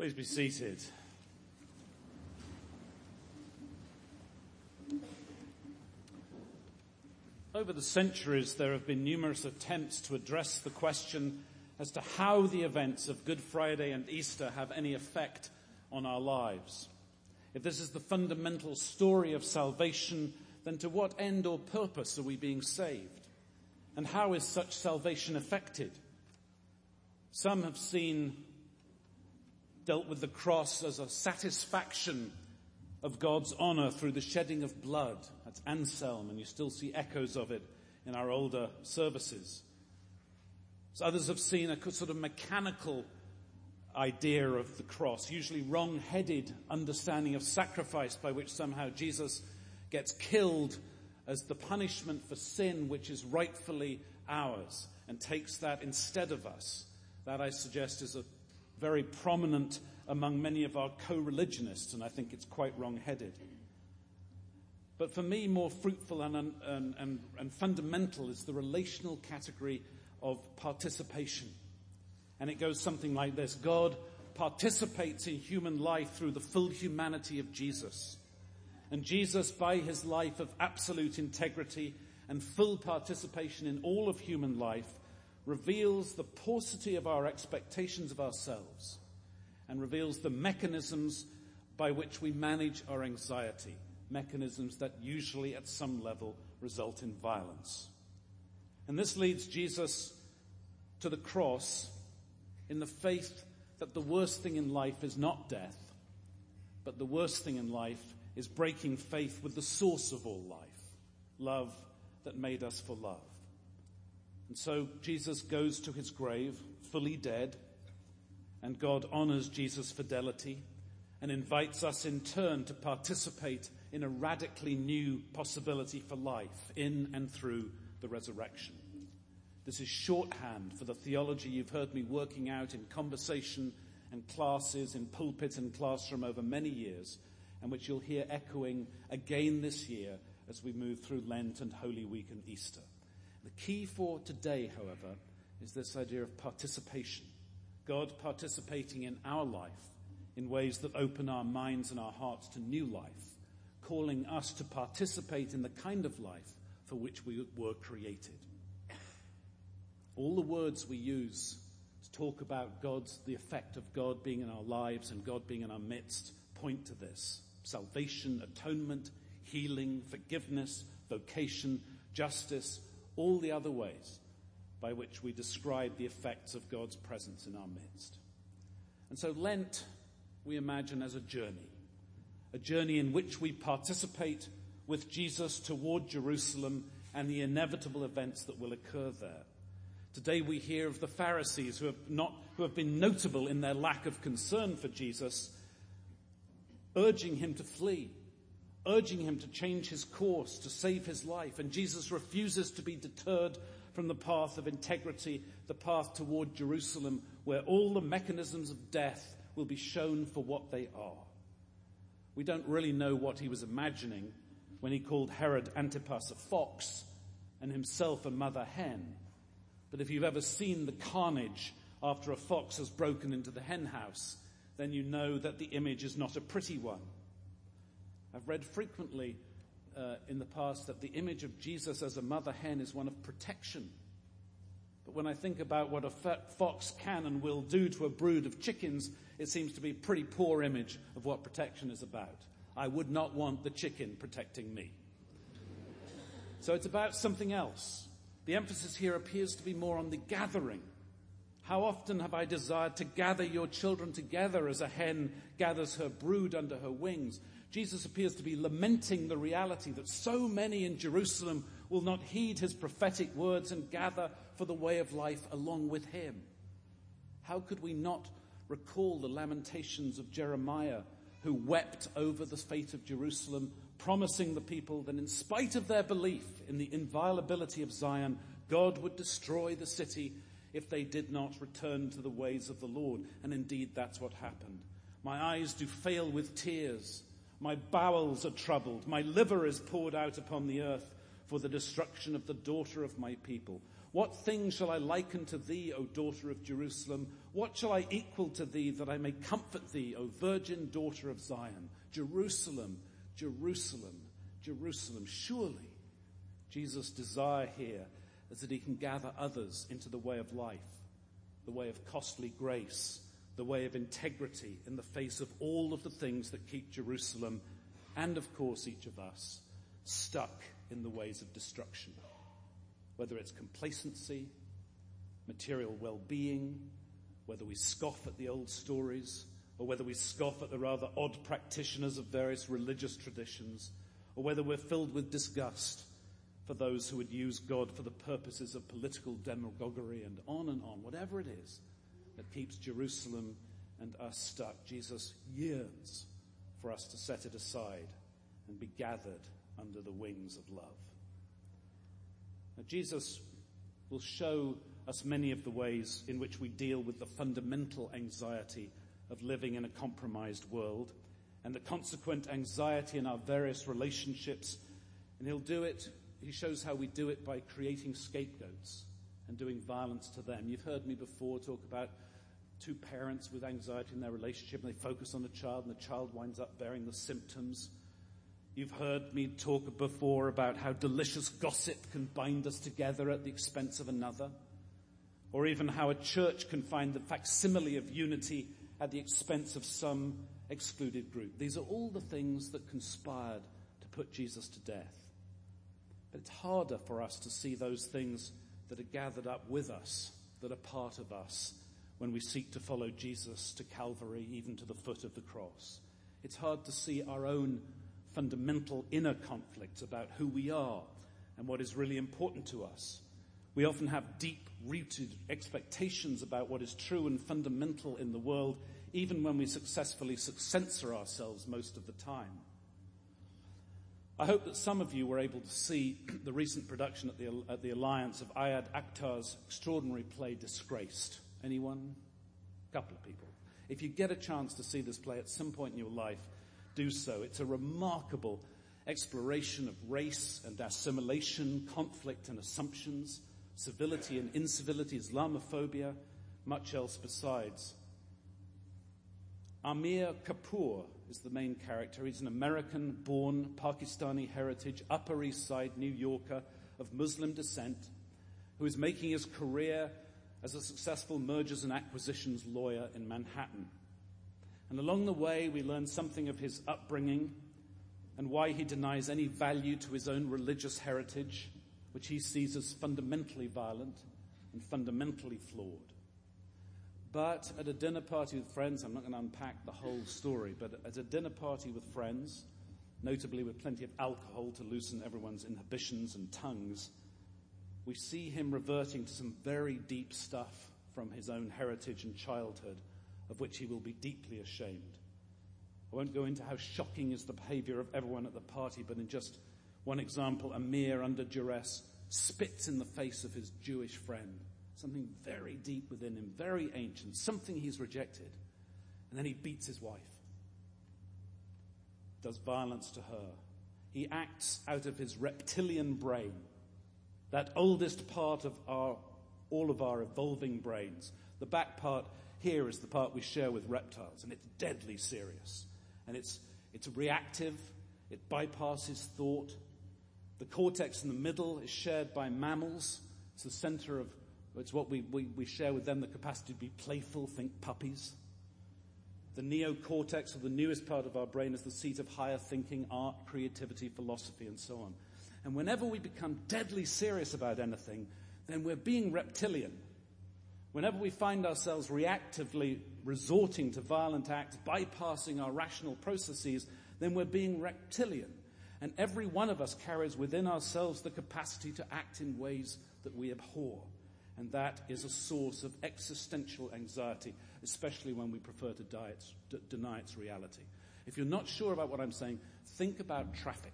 Please be seated. Over the centuries, there have been numerous attempts to address the question as to how the events of Good Friday and Easter have any effect on our lives. If this is the fundamental story of salvation, then to what end or purpose are we being saved? And how is such salvation effected? Some have seen dealt with the cross as a satisfaction of God's honor through the shedding of blood. That's Anselm, and you still see echoes of it in our older services. So others have seen a sort of mechanical idea of the cross, usually wrong-headed understanding of sacrifice by which somehow Jesus gets killed as the punishment for sin which is rightfully ours and takes that instead of us. That I suggest is a very prominent among many of our co-religionists, and I think it's quite wrong-headed. But for me, more fruitful and, and, and, and fundamental is the relational category of participation. And it goes something like this. God participates in human life through the full humanity of Jesus. And Jesus, by his life of absolute integrity and full participation in all of human life, reveals the paucity of our expectations of ourselves and reveals the mechanisms by which we manage our anxiety, mechanisms that usually at some level result in violence. And this leads Jesus to the cross in the faith that the worst thing in life is not death, but the worst thing in life is breaking faith with the source of all life, love that made us for love. And so Jesus goes to his grave, fully dead, and God honors Jesus' fidelity and invites us in turn to participate in a radically new possibility for life in and through the resurrection. This is shorthand for the theology you've heard me working out in conversation and classes, in pulpit and classroom over many years, and which you'll hear echoing again this year as we move through Lent and Holy Week and Easter. The key for today, however, is this idea of participation. God participating in our life in ways that open our minds and our hearts to new life, calling us to participate in the kind of life for which we were created. All the words we use to talk about God's, the effect of God being in our lives and God being in our midst point to this. Salvation, atonement, healing, forgiveness, vocation, justice, all the other ways by which we describe the effects of God's presence in our midst. And so Lent, we imagine as a journey, a journey in which we participate with Jesus toward Jerusalem and the inevitable events that will occur there. Today we hear of the Pharisees who have not, who have been notable in their lack of concern for Jesus, urging him to flee urging him to change his course, to save his life. And Jesus refuses to be deterred from the path of integrity, the path toward Jerusalem, where all the mechanisms of death will be shown for what they are. We don't really know what he was imagining when he called Herod Antipas a fox and himself a mother hen. But if you've ever seen the carnage after a fox has broken into the hen house, then you know that the image is not a pretty one. I've read frequently uh, in the past that the image of Jesus as a mother hen is one of protection. But when I think about what a fox can and will do to a brood of chickens, it seems to be a pretty poor image of what protection is about. I would not want the chicken protecting me. So it's about something else. The emphasis here appears to be more on the gathering. How often have I desired to gather your children together as a hen gathers her brood under her wings? Jesus appears to be lamenting the reality that so many in Jerusalem will not heed his prophetic words and gather for the way of life along with him. How could we not recall the lamentations of Jeremiah, who wept over the fate of Jerusalem, promising the people that in spite of their belief in the inviolability of Zion, God would destroy the city if they did not return to the ways of the Lord. And indeed, that's what happened. My eyes do fail with tears my bowels are troubled. My liver is poured out upon the earth for the destruction of the daughter of my people. What thing shall I liken to thee, O daughter of Jerusalem? What shall I equal to thee that I may comfort thee, O virgin daughter of Zion? Jerusalem, Jerusalem, Jerusalem. Surely Jesus' desire here is that he can gather others into the way of life, the way of costly grace, the way of integrity in the face of all of the things that keep Jerusalem and, of course, each of us stuck in the ways of destruction. Whether it's complacency, material well being, whether we scoff at the old stories, or whether we scoff at the rather odd practitioners of various religious traditions, or whether we're filled with disgust for those who would use God for the purposes of political demagoguery and on and on, whatever it is that keeps Jerusalem and us stuck, Jesus yearns for us to set it aside and be gathered under the wings of love. Now, Jesus will show us many of the ways in which we deal with the fundamental anxiety of living in a compromised world and the consequent anxiety in our various relationships. And he'll do it, he shows how we do it by creating scapegoats and doing violence to them. You've heard me before talk about two parents with anxiety in their relationship and they focus on the child and the child winds up bearing the symptoms. You've heard me talk before about how delicious gossip can bind us together at the expense of another. Or even how a church can find the facsimile of unity at the expense of some excluded group. These are all the things that conspired to put Jesus to death. But it's harder for us to see those things that are gathered up with us, that are part of us, when we seek to follow Jesus to Calvary, even to the foot of the cross. It's hard to see our own fundamental inner conflicts about who we are and what is really important to us. We often have deep rooted expectations about what is true and fundamental in the world, even when we successfully censor ourselves most of the time. I hope that some of you were able to see the recent production at the, at the Alliance of Ayad Akhtar's extraordinary play Disgraced. Anyone? A couple of people. If you get a chance to see this play at some point in your life, do so. It's a remarkable exploration of race and assimilation, conflict and assumptions, civility and incivility, Islamophobia, much else besides. Amir Kapoor is the main character. He's an American born Pakistani heritage, Upper East Side New Yorker of Muslim descent who is making his career as a successful mergers and acquisitions lawyer in Manhattan. And along the way, we learn something of his upbringing and why he denies any value to his own religious heritage, which he sees as fundamentally violent and fundamentally flawed. But at a dinner party with friends, I'm not going to unpack the whole story, but at a dinner party with friends, notably with plenty of alcohol to loosen everyone's inhibitions and tongues, we see him reverting to some very deep stuff from his own heritage and childhood, of which he will be deeply ashamed. I won't go into how shocking is the behavior of everyone at the party, but in just one example, Amir, under duress, spits in the face of his Jewish friend. Something very deep within him, very ancient, something he's rejected. And then he beats his wife, does violence to her. He acts out of his reptilian brain that oldest part of our, all of our evolving brains. The back part here is the part we share with reptiles, and it's deadly serious. And it's, it's reactive, it bypasses thought. The cortex in the middle is shared by mammals. It's the center of, it's what we, we, we share with them, the capacity to be playful, think puppies. The neocortex, or the newest part of our brain, is the seat of higher thinking, art, creativity, philosophy, and so on. And whenever we become deadly serious about anything, then we're being reptilian. Whenever we find ourselves reactively resorting to violent acts, bypassing our rational processes, then we're being reptilian. And every one of us carries within ourselves the capacity to act in ways that we abhor. And that is a source of existential anxiety, especially when we prefer to deny its reality. If you're not sure about what I'm saying, think about traffic.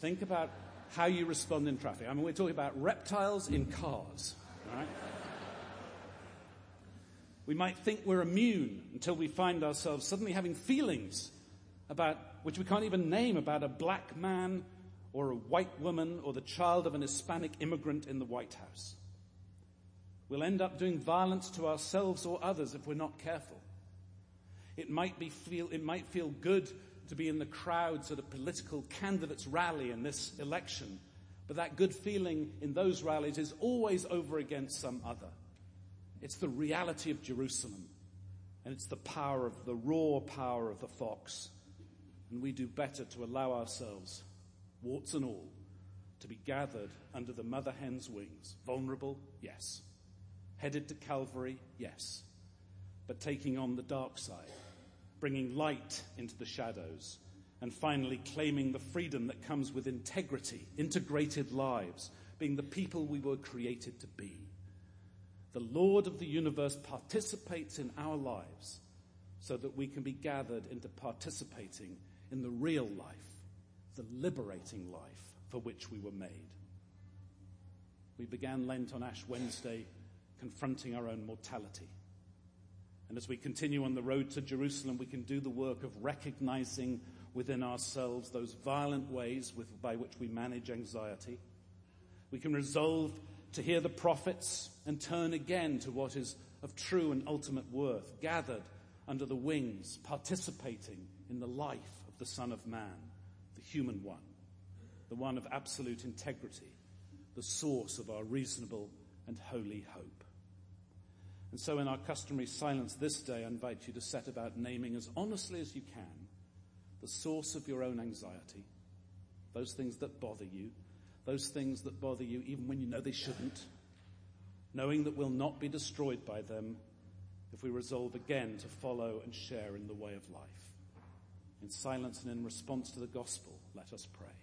Think about how you respond in traffic. I mean, we're talking about reptiles in cars, right? we might think we're immune until we find ourselves suddenly having feelings about, which we can't even name, about a black man or a white woman or the child of an Hispanic immigrant in the White House. We'll end up doing violence to ourselves or others if we're not careful. It might, be feel, it might feel good to be in the crowds at a political candidate's rally in this election, but that good feeling in those rallies is always over against some other. It's the reality of Jerusalem, and it's the power of the raw power of the fox. And we do better to allow ourselves, warts and all, to be gathered under the mother hen's wings. Vulnerable? Yes. Headed to Calvary? Yes. But taking on the dark side, bringing light into the shadows, and finally claiming the freedom that comes with integrity, integrated lives, being the people we were created to be. The Lord of the universe participates in our lives so that we can be gathered into participating in the real life, the liberating life for which we were made. We began Lent on Ash Wednesday confronting our own mortality. And as we continue on the road to Jerusalem, we can do the work of recognizing within ourselves those violent ways with, by which we manage anxiety. We can resolve to hear the prophets and turn again to what is of true and ultimate worth, gathered under the wings, participating in the life of the Son of Man, the human one, the one of absolute integrity, the source of our reasonable and holy hope. And so, in our customary silence this day, I invite you to set about naming as honestly as you can the source of your own anxiety, those things that bother you, those things that bother you even when you know they shouldn't, knowing that we'll not be destroyed by them if we resolve again to follow and share in the way of life. In silence and in response to the gospel, let us pray.